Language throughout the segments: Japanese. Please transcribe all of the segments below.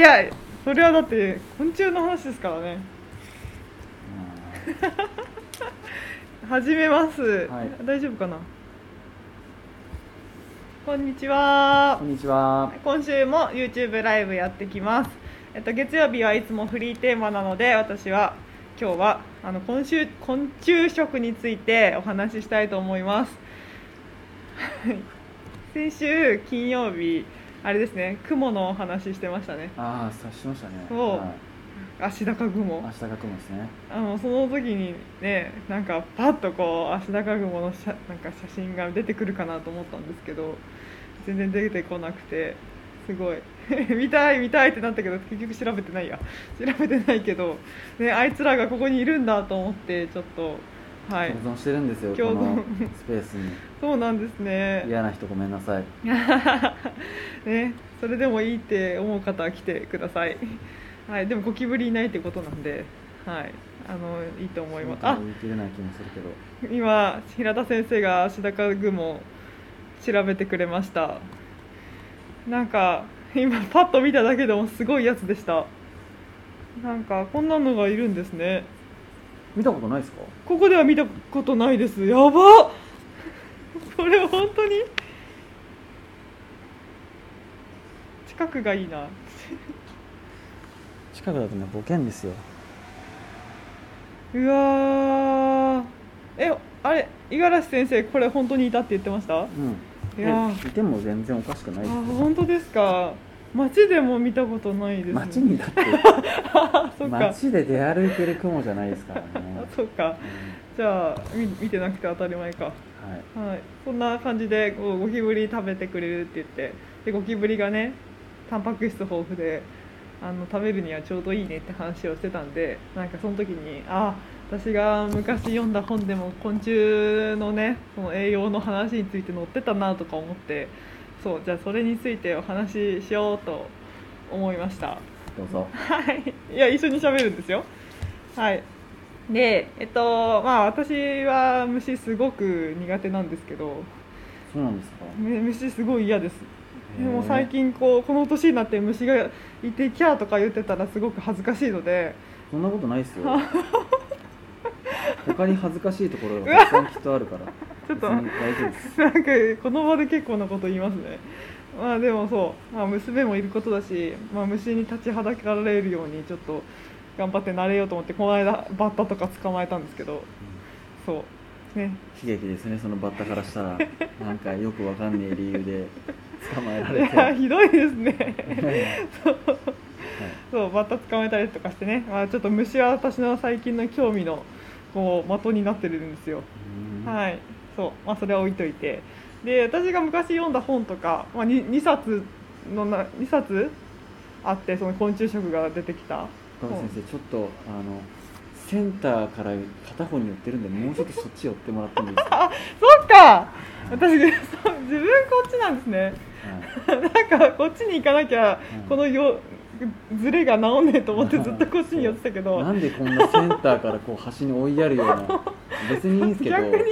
やいやそれはだって昆虫の話ですからね。始めます、はい。大丈夫かな？こんにちは。こんにちは。今週も YouTube ライブやってきます、えっと、月曜日はいつもフリーテーマなので私は今日はあの今週昆虫食についてお話ししたいと思います。はい。先週金曜日あれですね雲のお話ししてましたね。ああ、察しましたね。そう。はい。足高雲。明日が雲ですね。あのその時にねなんかパッとこう足高雲の写なんか写真が出てくるかなと思ったんですけど全然出てこなくてすごい。見たい見たいってなったけど結局調べてないや。調べてないけど、ね、あいつらがここにいるんだと思ってちょっとはい共存してるんですよ。このスペースに。そうなんですね嫌な人ごめんなさい。ねそれでもいいって思う方は来てくださいはいでもゴキブリいないってことなんではいあのいいと思いますあ言い切れない気もするけど。今平田先生が足高雲調べてくれましたなんか今パッと見ただけでもすごいやつでしたなんかこんなのがいるんですね見たことないですか？ここでは見たことないですやばっこれ本当に？近くがいいな近くだとね、ボケんですよ。うわーえあれ五十嵐先生これ本当にいたって言ってました？うん。いやいても全然おかしくないあですよ。本当ですか？街でも見たことないです、ね、街にだって。あ そっか。街で出歩いてる雲じゃないですからね。あ そっか。うん。じゃあ見見てなくて当たり前か。はい。はい。そんな感じでこうゴキブリ食べてくれるって言って。でゴキブリがねタンパク質豊富であの食べるにはちょうどいいねって話をしてたんでなんかその時にあ私が昔読んだ本でも昆虫のねその栄養の話について載ってたなとか思ってそうじゃあそれについてお話ししようと思いましたどうぞ。はいいや一緒に喋るんですよはいでえっとまあ私は虫すごく苦手なんですけどそうなんですか？め虫すごい嫌ですでも最近こうこの年になって虫がいてキャーとか言ってたらすごく恥ずかしいのでそんなことないですよ。他に恥ずかしいところがたくさんきっとあるから。ちょっと。なんかこの場で結構なこと言いますね。まあでもそう、まあ、娘もいることだし、まあ、虫に立ちはだかれるようにちょっと頑張って慣れようと思ってこの間バッタとか捕まえたんですけど。そう。ね。悲劇ですねそのバッタからしたら。なんかよくわかんねえ理由で捕まえらいれて。やひどいですね。はい。そうそうバッタ捕まえたりとかしてね、まあ、ちょっと虫は私の最近の興味のこう的になってるんですよ。うん。はいそうまあそれは置いといて。で私が昔読んだ本とか、まあ、2, 2冊のな2冊あってその昆虫食が出てきた。先生ちょっとあのセンターから片方に寄ってるんでもうちょっとそっち寄ってもらってもいいですか、はそっか。私自分こっちなんですね。い。なんかこっちに行かなきゃうん。このよズレが治んねえと思ってずっとこっちに寄ってたけど。なんでこんなセンターからこう端に追いやるような。別にいいんですけど。逆に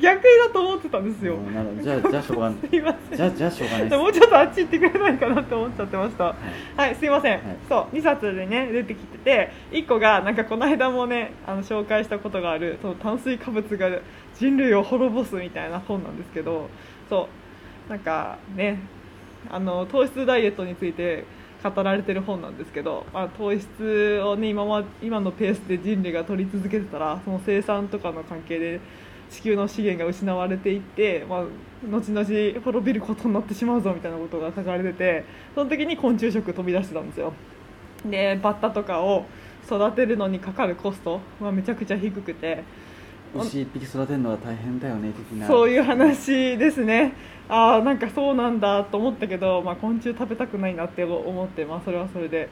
逆だと思ってたんですよ。じゃあじゃあしょうがない。すいません。じゃあじゃあしょうがないもうちょっとあっち行ってくれないかなって思っちゃってました。はい。はいすいません、はい。そう2冊でね出てきてて1個がなんかこの間もねあの紹介したことがあるその炭水化物が人類を滅ぼすみたいな本なんですけどそうなんかねあの糖質ダイエットについて語られてる本なんですけど、まあ、糖質をね今ま今のペースで人類が取り続けてたらその生産とかの関係で地球の資源が失われていって、まあ、後々滅びることになってしまうぞみたいなことが書かれててその時に昆虫食飛び出してたんですよ。でバッタとかを育てるのにかかるコストはめちゃくちゃ低くて牛一匹育てるのは大変だよね的な。そういう話ですね。ああなんかそうなんだと思ったけど、まあ、昆虫食べたくないなって思って、まあ、それはそれで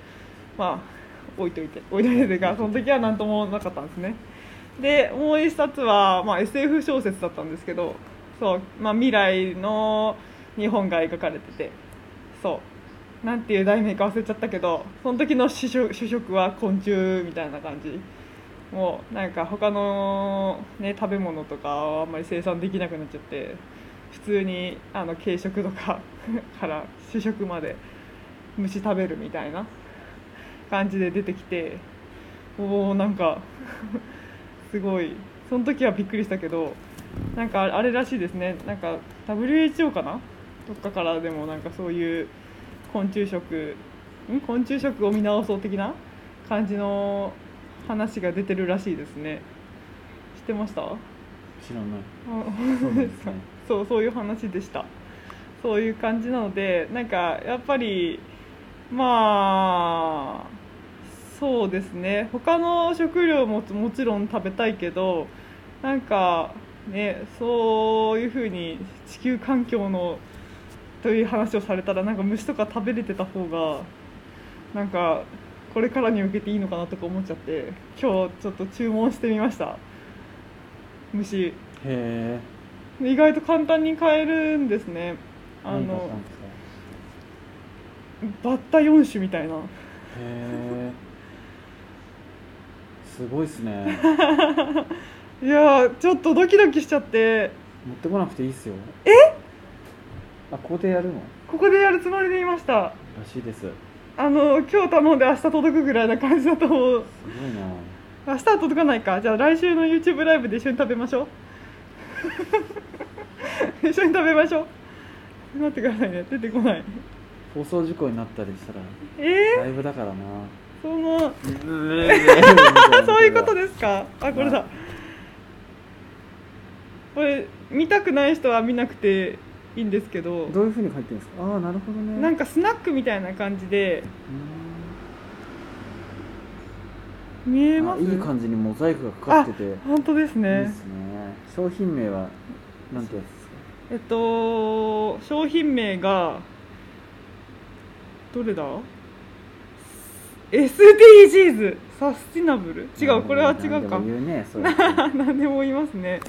まあ置いといて置いといてというかその時は何ともなかったんですね。でもう一冊は、まあ、SF 小説だったんですけどそう、まあ、未来の日本が描かれててそう。なんていう題名か忘れちゃったけどその時の主食主食は昆虫みたいな感じもうなんか他の、ね、食べ物とかはあんまり生産できなくなっちゃって普通にあの軽食とか から主食まで虫食べるみたいな感じで出てきておおなんか すごい。その時はびっくりしたけどなんかあれらしいですね。なんか WHO かな？どっかからでもなんかそういう昆虫食ん？昆虫食を見直そう的な感じの話が出てるらしいですね。知ってました？知らない。あそうですね。そうそういう話でした。そういう感じなのでなんかやっぱりまあそうですね。他の食料ももちろん食べたいけどなんかねそういうふうに地球環境のという話をされたらなんか虫とか食べれてた方がなんかこれからに向けていいのかなとか思っちゃって今日ちょっと注文してみました。虫。へえ意外と簡単に買えるんですね。あのバッタ4種みたいな。へえすごいっすね。いやーちょっとドキドキしちゃって。持ってこなくていいっすよ。え？あここでやるの？ここでやるつもりでいました。らしいですすあの今日頼んで明日届くぐらいな感じだと思う。ごいな。明日は届かないか。じゃあ来週の YouTube ライブで一緒に食べましょう。一緒に食べましょう。待ってくださいね。出てこない。放送事故になったりしたらえライブだからな。ー、そのそそういうことですか？あこれだ。これ見たくない人は見なくていいんですけどどういうふうに書いてるんですか？ああなるほどね。なんかスナックみたいな感じで見えます？いい感じにモザイクがかかってて。本当ですね。ね。商品名はなんてやつですか？えっと商品名がどれだ？SDGs サスティナブル？違うこれは違うか。何でも言いますね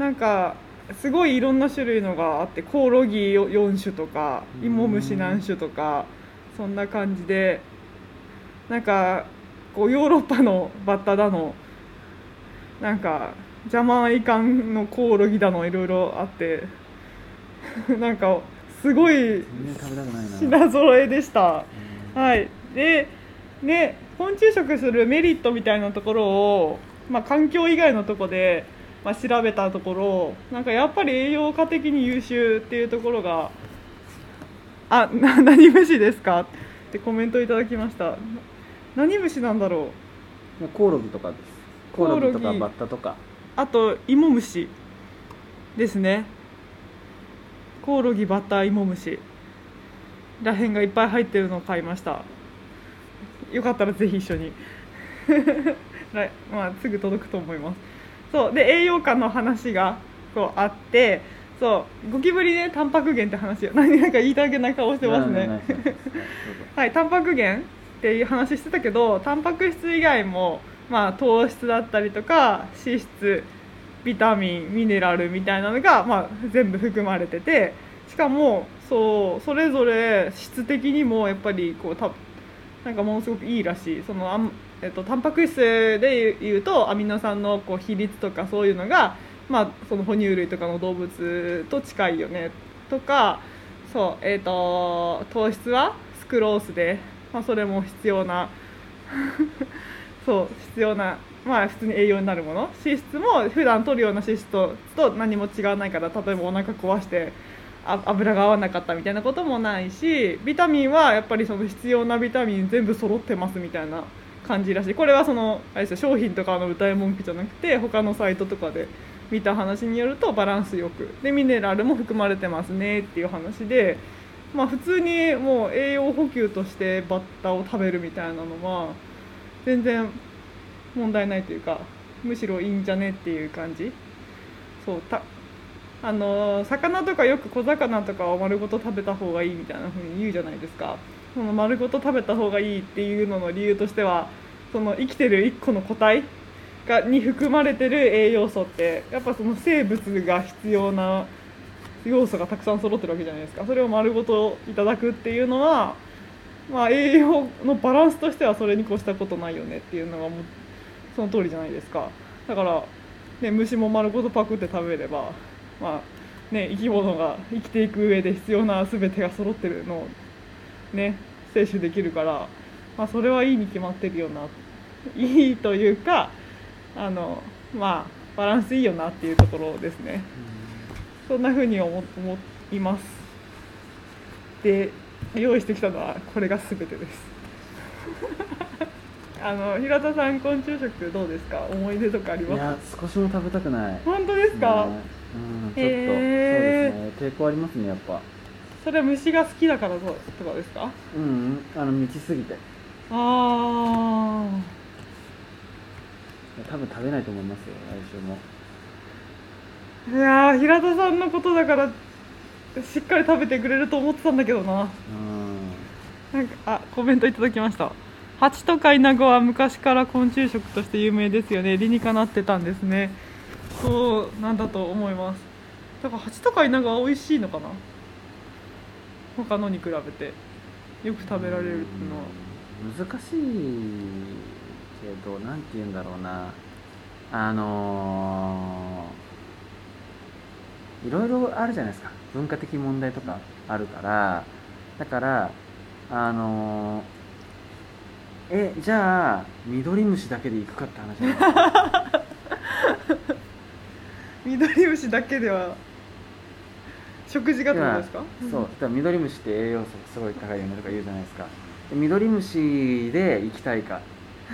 なんかすごいいろんな種類のがあってコオロギ4種とかうん。芋虫何種とかそんな感じでなんかこうヨーロッパのバッタだのなんかジャマイカンのコオロギだのいろいろあって なんかすごい品揃えでした。うん。はい、で、ね、昆虫食するメリットみたいなところを、まあ、環境以外のところで、まあ、調べたところなんかやっぱり栄養価的に優秀っていうところが「あな 何虫ですか?」ってコメントいただきました。何虫なんだろう？コオロギとかです。コオロギとかバッタとか。あと芋虫ですね。コオロギバッタ芋虫らへんがいっぱい入ってるのを買いました。よかったらぜひ一緒に。来まあすぐ届くと思いますそうで栄養価の話がこうあってそうゴキブリねタンパク源って話よ。何 なんか言いたげな顔してますね。はい、タンパク源っていう話してたけどタンパク質以外も、まあ、糖質だったりとか脂質ビタミンミネラルみたいなのが、まあ、全部含まれててしかもそうそれぞれ質的にもやっぱりこうたなんかものすごくいいらしい。そのあん、えっと、タンパク質でいうとアミノ酸のこう比率とかそういうのが、まあ、その哺乳類とかの動物と近いよねとかそう、えー、と糖質はスクロースで、まあ、それも必要な そう必要な、まあ、普通に栄養になるもの。脂質も普段取るような脂質とと何も違わないから例えばお腹壊してあ油が合わなかったみたいなこともないしビタミンはやっぱりその必要なビタミン全部揃ってますみたいな感じらしい。これはそのあれですよ商品とかの歌い文句じゃなくて他のサイトとかで見た話によるとバランスよく。でミネラルも含まれてますねっていう話で、まあ、普通にもう栄養補給としてバッタを食べるみたいなのは全然問題ないというかむしろいいんじゃねっていう感じ。そうたあの魚とかよく小魚とかを丸ごと食べた方がいいみたいな風に言うじゃないですか。その丸ごと食べた方がいいっていうのの理由としてはその生きてる1個の個体がに含まれてる栄養素ってやっぱその生物が必要な要素がたくさん揃ってるわけじゃないですか。それを丸ごといただくっていうのは、まあ、栄養のバランスとしてはそれに越したことないよねっていうのがもうその通りじゃないですか。だから、ね、虫も丸ごとパクって食べれば、まあ、ね、生き物が生きていく上で必要な全てが揃ってるのをね摂取できるから、まあ、それはいいに決まってるよな。いいというかあのまあバランスいいよなっていうところですね。そんな風に思思います。で用意してきたのはこれが全てです。あの平田さん昆虫食どうですか？思い出とかありいます？や少しも食べたくない。本当ですか、ねうん、ちょっと、へー。そうですね。抵抗ありますねやっぱ。それは虫が好きだからととかですか？うんうんあの道すぎてああ多分食べないと思いますよ来週も。いやー平田さんのことだからしっかり食べてくれると思ってたんだけどな。うん。なんかあコメントいただきました。ハチとかイナゴは昔から昆虫食として有名ですよね。理にかなってたんですね。そうなんだと思います。だからハチとかイナゴは美味しいのかな？他のに比べて。よく食べられるっていうのは。うん難しいけどなんて言うんだろうな。あのーいろいろあるじゃないですか。文化的問題とかあるから。だからあのーえじゃあミドリムシだけでいくかって話じゃない？ですか緑虫だけでは食事がってことですか？そう。だからミドリムシって栄養素すごい高いよねとか言うじゃないですか。でミドリムシで行きたいか。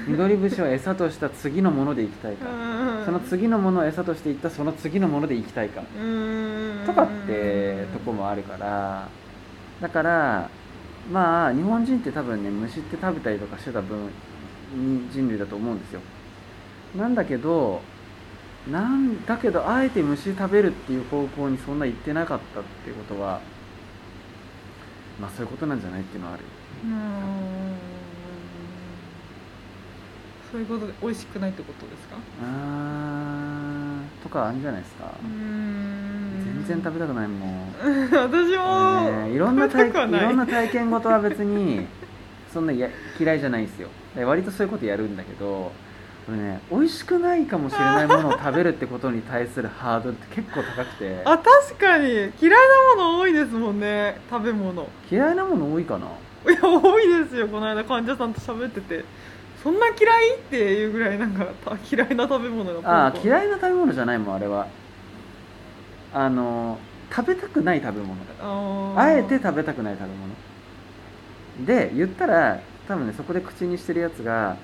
ミドリムシを餌とした次のもので行きたいか。うん。その次のものを餌としていったその次のもので行きたいか。うん。とかってとこもあるから。だからまあ日本人って多分ね虫って食べたりとかしてた分人類だと思うんですよ。なんだけどなんだけどあえて虫食べるっていう方向にそんな行ってなかったっていうことはまあそういうことなんじゃないっていうのはあるうん。そういうことで美味しくないってことですかあーとかあるん。じゃないですかうん。全然食べたくないもん。私も、ねいろん。な体いろん。な体験事は別にそん。なや嫌いじゃないん。ですよで割とそういうことやるん。だけどこれね美味しくないかもしれないものを食べるってことに対するハードルって結構高くてあ確かに嫌いなもの多いですもん。ね食べ物嫌いなもの多いかないや多いですよこの間患者さんと喋ってて。そんな嫌いっていうぐらいなんかた嫌いな食べ物がああ嫌いな食べ物じゃないもんあれは。あの食べたくない食べ物あー。あえて食べたくない食べ物。で言ったら多分ねそこで口にしてるやつが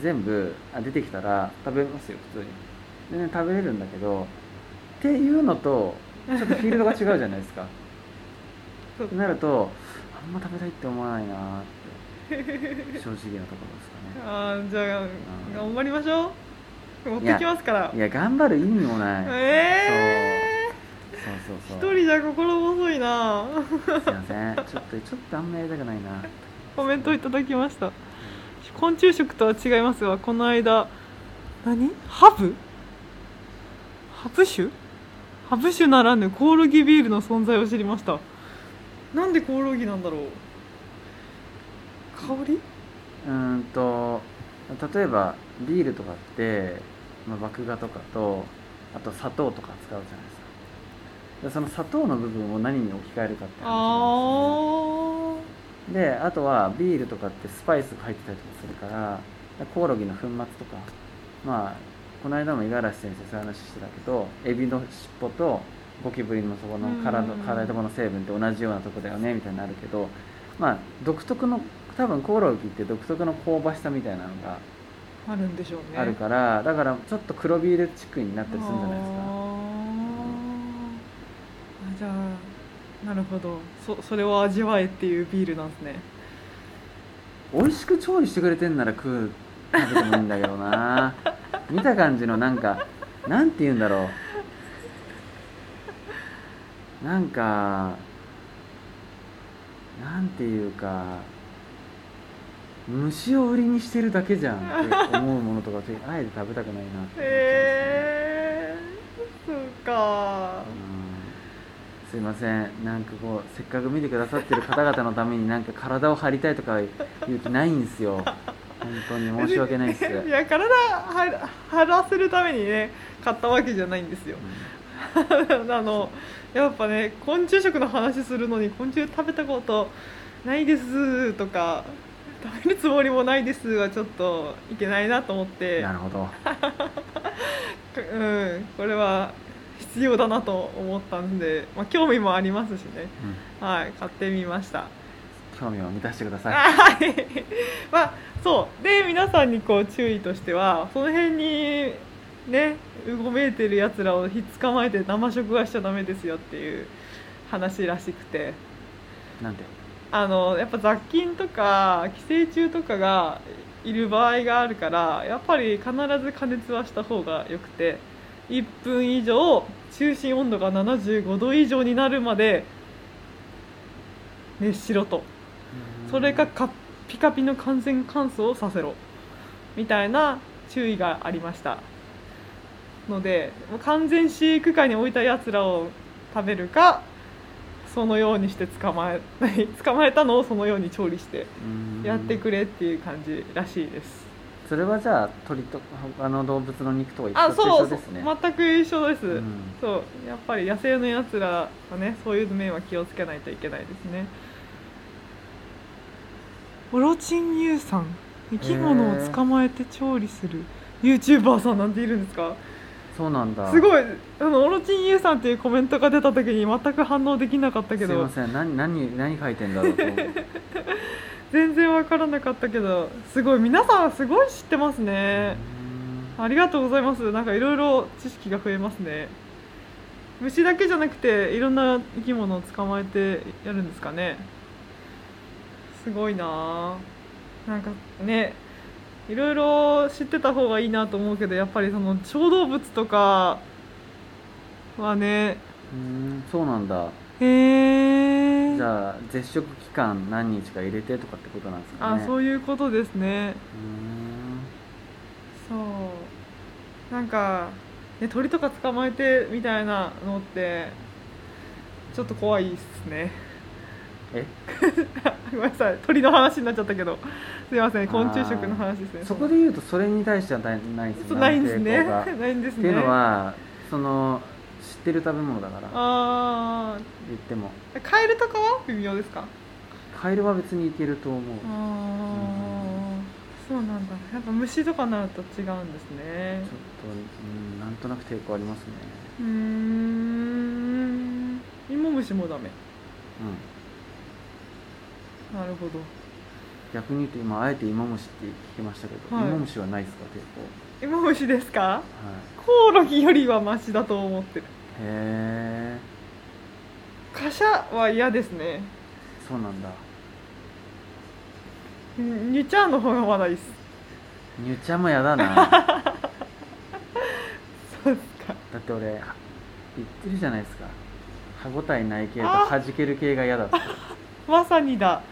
全部あ出てきたら食べますよ普通に。でね食べれるんだけどっていうのとちょっとフィールドが違うじゃないですか。なるとあんま食べたいって思わないなーって 正直なところですかね。あーじゃあん。頑張りましょう。持ってきますから。いや頑張る意味もない、えそう。そうー、そう。一人じゃ心細いな。すいません。ちょっとちょっとあんまやりたくないなコメントいただきました。昆虫食とは違いますがこの間何？ハブ？ハブ酒？ハブ酒ならぬコオロギビールの存在を知りましたなんでコオロギなんだろう？香り？うーんと例えばビールとかって、まあ、麦芽とかとあと砂糖とか使うじゃないですか。でその砂糖の部分を何に置き換えるかって話なんあですよね。であとはビールとかってスパイスが入ってたりとかするからコオロギの粉末とかまあこの間も五十嵐先生そういう話してたけどエビの尻尾とゴキブリのそこの殻のうん殻のところの成分って同じようなとこだよねみたいになるけどまあ独特の多分コオロギって独特の香ばしさみたいなのがああるんでしょうね。あるから、だからちょっと黒ビールチックになったりするんじゃないですか。あー。あじゃあなるほど。そそれを味わえっていうビールなんですね。美味しく調理してくれてんなら食う食べてもいいんだけどな。見た感じのなんかなんて言うんだろうなんかなんていうか虫を売りにしてるだけじゃんって思うものとか あえて食べたくないなって思っちゃうんですね。へえそうか。うん。すいません。なんかこうせっかく見てくださってる方々のためになんか体を張りたいとか言う気ないんですよ。本当に申し訳ないです、いや体張ら張らせるためにね買ったわけじゃないんですよ。あのやっぱね昆虫食の話するのに昆虫食べたことないですとか食べるつもりもないですはちょっといけないなと思って。なるほど。うん、これは必要だなと思ったんで、まあ、興味もありますしね、はい、買ってみました。興味を満たしてください。はい、まあそう。で皆さんにこう注意としてはその辺にねうごめいてるやつらをひっ捕まえて生食はしちゃダメですよっていう話らしくて。なんで？あのやっぱ雑菌とか寄生虫とかがいる場合があるからやっぱり必ず加熱はした方がよくて1分以上中心温度が75度以上になるまで熱しろと。それかカッピカピの完全乾燥をさせろ。みたいな注意がありましたので完全飼育下に置いたやつらを食べるかそのようにして捕まえ 捕まえたのをそのように調理してやってくれっていう感じらしいです。それはじゃあ鳥と他の動物の肉とは一緒あそう一緒ですね。全く一緒です、うん。そうやっぱり野生のやつらはねそういう面は気をつけないといけないですね。オロチン乳酸生き物を捕まえて調理する。YouTuber さんなんているんですか？そうなんだ。すごいあのオロチン乳酸っていうコメントが出た時に全く反応できなかったけど。すいません。何何何書いてんだろうと。全然わからなかったけどすごい。皆さんすごい知ってますね。ありがとうございます。なんかいろいろ知識が増えますね。虫だけじゃなくていろんな生き物を捕まえてやるんですかね。すごいなあなんかねいろいろ知ってた方がいいなと思うけどやっぱりその小動物とかはね。うんそうなんだ。へえじゃあ絶食期間何日か入れてとかってことなんですかね。あそういうことですね。うーん。そう。なんか、ね、鳥とか捕まえてみたいなのってちょっと怖いっすね。え？ごめんなさい。鳥の話になっちゃったけど。すいません。昆虫食の話ですね。そこで言うとそれに対してはないないですそうないんですね。ないんですね。っていうのはその知ってる食べ物だから。あ言っても。あカエルとかは微妙ですか？カエルは別にいけると思う。ああそうなんだ。やっぱ虫とかになると違うんですね。ちょっと、うん、なんとなく抵抗ありますね。うーん。芋虫もダメ。うんなるほど。逆に言うと今あえて芋虫って聞きましたけど、はい。芋虫はないですか抵芋虫ですか？抗はい。コオロギよりはマシだと思ってる。へえカシャは嫌ですね。そうなんだ。んニュチャーの方がまだいいっす。ニュチャもやだな。だ そうですか。って俺言ってるじゃないですか。歯ごたえない系とあ弾ける系が嫌だってまさにだ。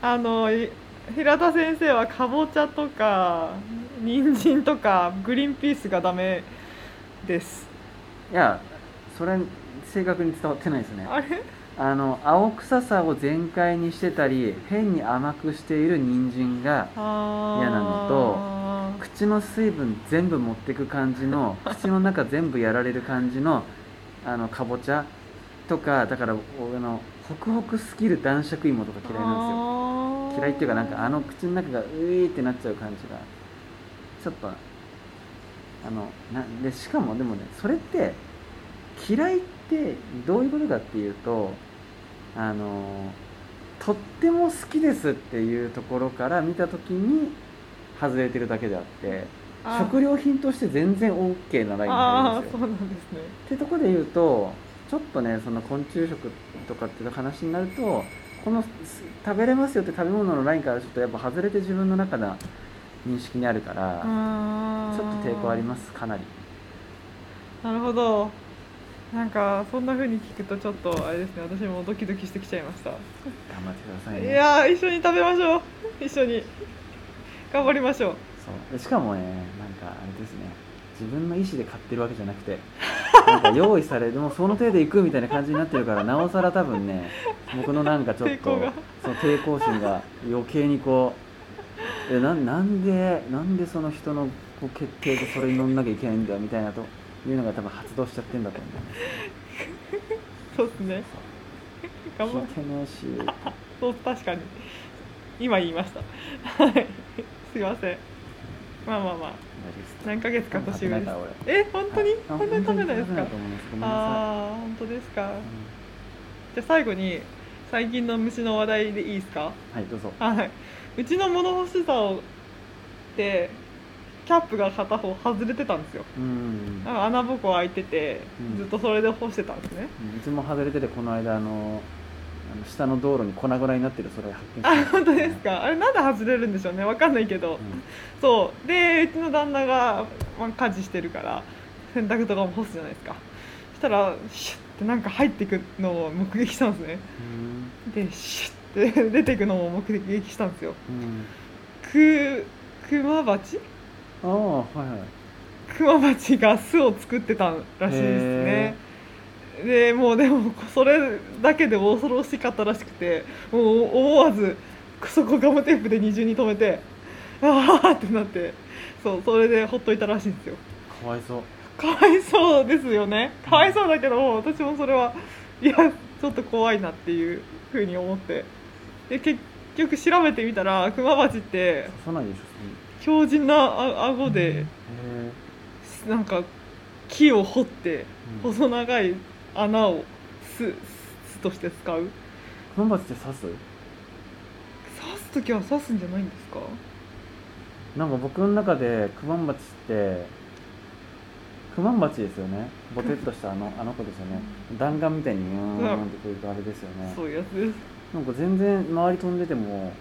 あのい平田先生はかぼちゃとか人参とかグリーンピースがダメです。いやそれ正確に伝わってないですね。あれ？あの青臭さを全開にしてたり変に甘くしている人参が嫌なの口の水分全部持ってく感じの 口の中全部やられる感じのあのかぼちゃとかだから俺あのホクホクスキル男爵芋とか嫌いなんですよ。嫌いっていうかなんかあの口の中がういーってなっちゃう感じが。ちょっとあのなでしかもでもねそれって嫌いってどういうことかっていうとあのとっても好きですっていうところから見た時に外れてるだけであってあ食料品として全然 OK なラインなるんですよ。そうなんですね。ってところで言うとちょっとねその昆虫食とかっていう話になるとこのす食べれますよって食べ物のラインからちょっとやっぱ外れて自分の中の認識にあるからあちょっと抵抗ありますかなり。なるほど。なんかそんな風に聞くとちょっとあれですね。私もドキドキしてきちゃいました。頑張ってくださいいねやー一緒に食べましょう。一緒に。頑張りましょう。そう。でしかもねなんかあれですね自分の意思で買ってるわけじゃなくてなんか用意されでもその手で行くみたいな感じになってるからなおさら多分ね僕のなんかちょっと抵抗が。その抵抗心が余計にこうえななんでなんでその人のこう決定でそれに乗んなきゃいけないんだみたいなというのが多分発動しちゃってんだと思う。そうですね。頑張ってねえしそう確かに。今言いました。はい。すいませんまあまあまあ。何ヶ月か年上です。え本当に？あ本当に食べないですか？本当に食べないと思います。ごめんなさああ本当ですか？い、うんじゃあ最後に最近の虫の話題でいいですか？はいどうぞ。はい。うちの物干し竿ってキャップが片方外れてたんですよ。うん。なんか穴ぼこ開いててうん。ずっとそれで干してたんですね、うちも外れててこの間あのあの下の道路に粉々になってるそれ発見あ本当ですか？あれなんで外れるんでしょうね。わかんないけど、うん。そう。でうちの旦那が、まあ、家事してるから洗濯とかも干すじゃないですか。そしたらシュッてなんか入ってくのを目撃したんですね。でシュッて 出てくのを目撃したんですよ。うん。うんククマバチああはいはい。クマバチが巣を作ってたらしいですねでもうでもそれだけで恐ろしかったらしくてもう思わずそこガムテープで二重に留めてああってなってそうそれでほっといたらしいんですよ。かわいそう。かわいそうですよね。かわいそうだけど私もそれはいやちょっと怖いなっていうふうに思って。で結局調べてみたらクマバチって刺さないでしょ強靭なあ顎でなんか木を掘ってうん。細長い穴を巣巣として使う？クマバチって刺す？刺す時は刺すんじゃないんですか？なんか僕の中でクマバチってクマバチですよね。ボテッとしたあの あの子ですよね。弾丸みたいにうーんってくるとあれですよね。そういうやつです。なんか全然周り飛んでても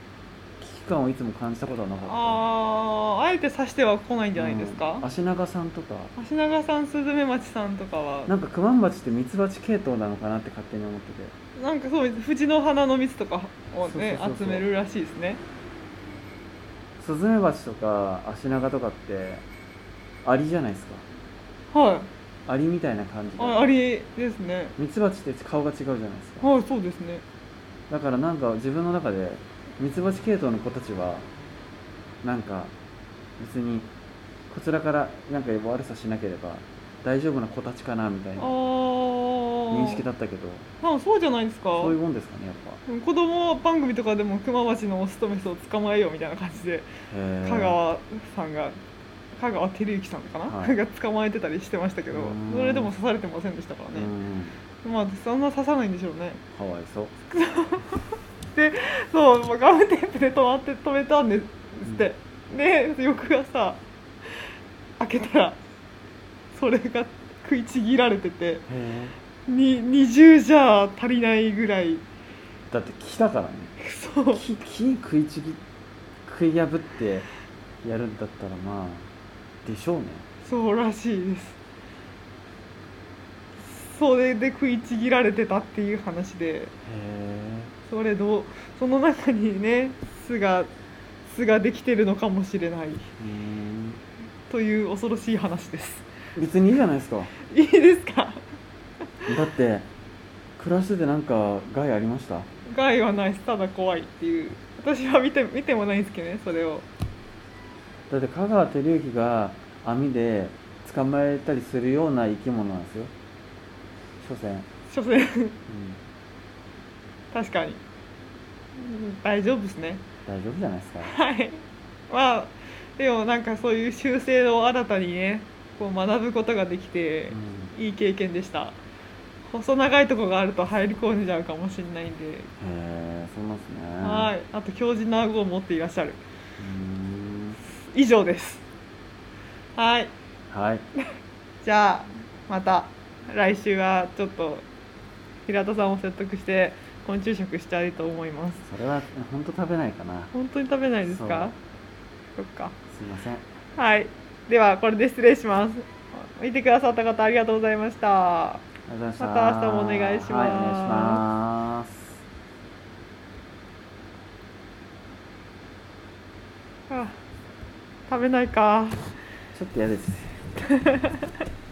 感をいつも感じたことはなかった。あああえて刺しては来ないんじゃないですか？うん、足長さんとか。足長さんスズメマチさんとかは。なんかクマバチってミツバチ系統なのかなって勝手に思ってて。なんかそう藤の花の蜜とかをね集めるらしいですね。スズメバチとか足長とかってアリじゃないですか？はい。アリみたいな感じで。あありですね。ミツバチって顔が違うじゃないですか。はいそうですね。だからなんか自分の中でミツバチ系統の子たちはなんか別にこちらからなんか悪さしなければ大丈夫な子たちかなみたいな認識だったけど。あそうじゃないですか。そういうもんですかねやっぱ。子供番組とかでもクマバチのオスとメスを捕まえようみたいな感じで香川さんが香川照之さんかな、はい。が捕まえてたりしてましたけどうん。それでも刺されてませんでしたからうね、ん。まあそんな刺さないんでしょうね。かわいそうでそうまあガムテープで止まって止めたんですって、で翌朝開けたらそれが食いちぎられてて。に20じゃ足りないぐらい。だって木だからね。そう。木木食いちぎ食い破ってやるんだったらまあでしょうね。そうらしいです。それで食いちぎられてたっていう話で。へえそれどうその中にね巣が巣ができてるのかもしれない。うん。という恐ろしい話です。別にいいじゃないですか。いいですか？だって暮らしててなんか害ありました？害はないです。ただ怖いっていう。私は見て見てもないんですけどねそれを。だって香川照之が網で捕まえたりするような生き物なんですよ。所詮、所詮。うん、確かに、うん大丈夫ですね。大丈夫じゃないですか。はい。まあでもなんかそういう習性を新たにねこう学ぶことができてうん。いい経験でした。細長いとこがあると入り込んじゃうかもしれないんで、へえそうなんですね。はい。あと強靭な顎を持っていらっしゃる。うん。以上です。はい。はい。じゃあまた来週はちょっと平田さんを説得して昆虫食したいと思います。それは本当食べないかな。本当に食べないですか？そっか。すいません。はい。ではこれで失礼します。見てくださった方ありがとうございました。ました。また明日もお願いします。はいお願いします。あ食べないか。ちょっと嫌です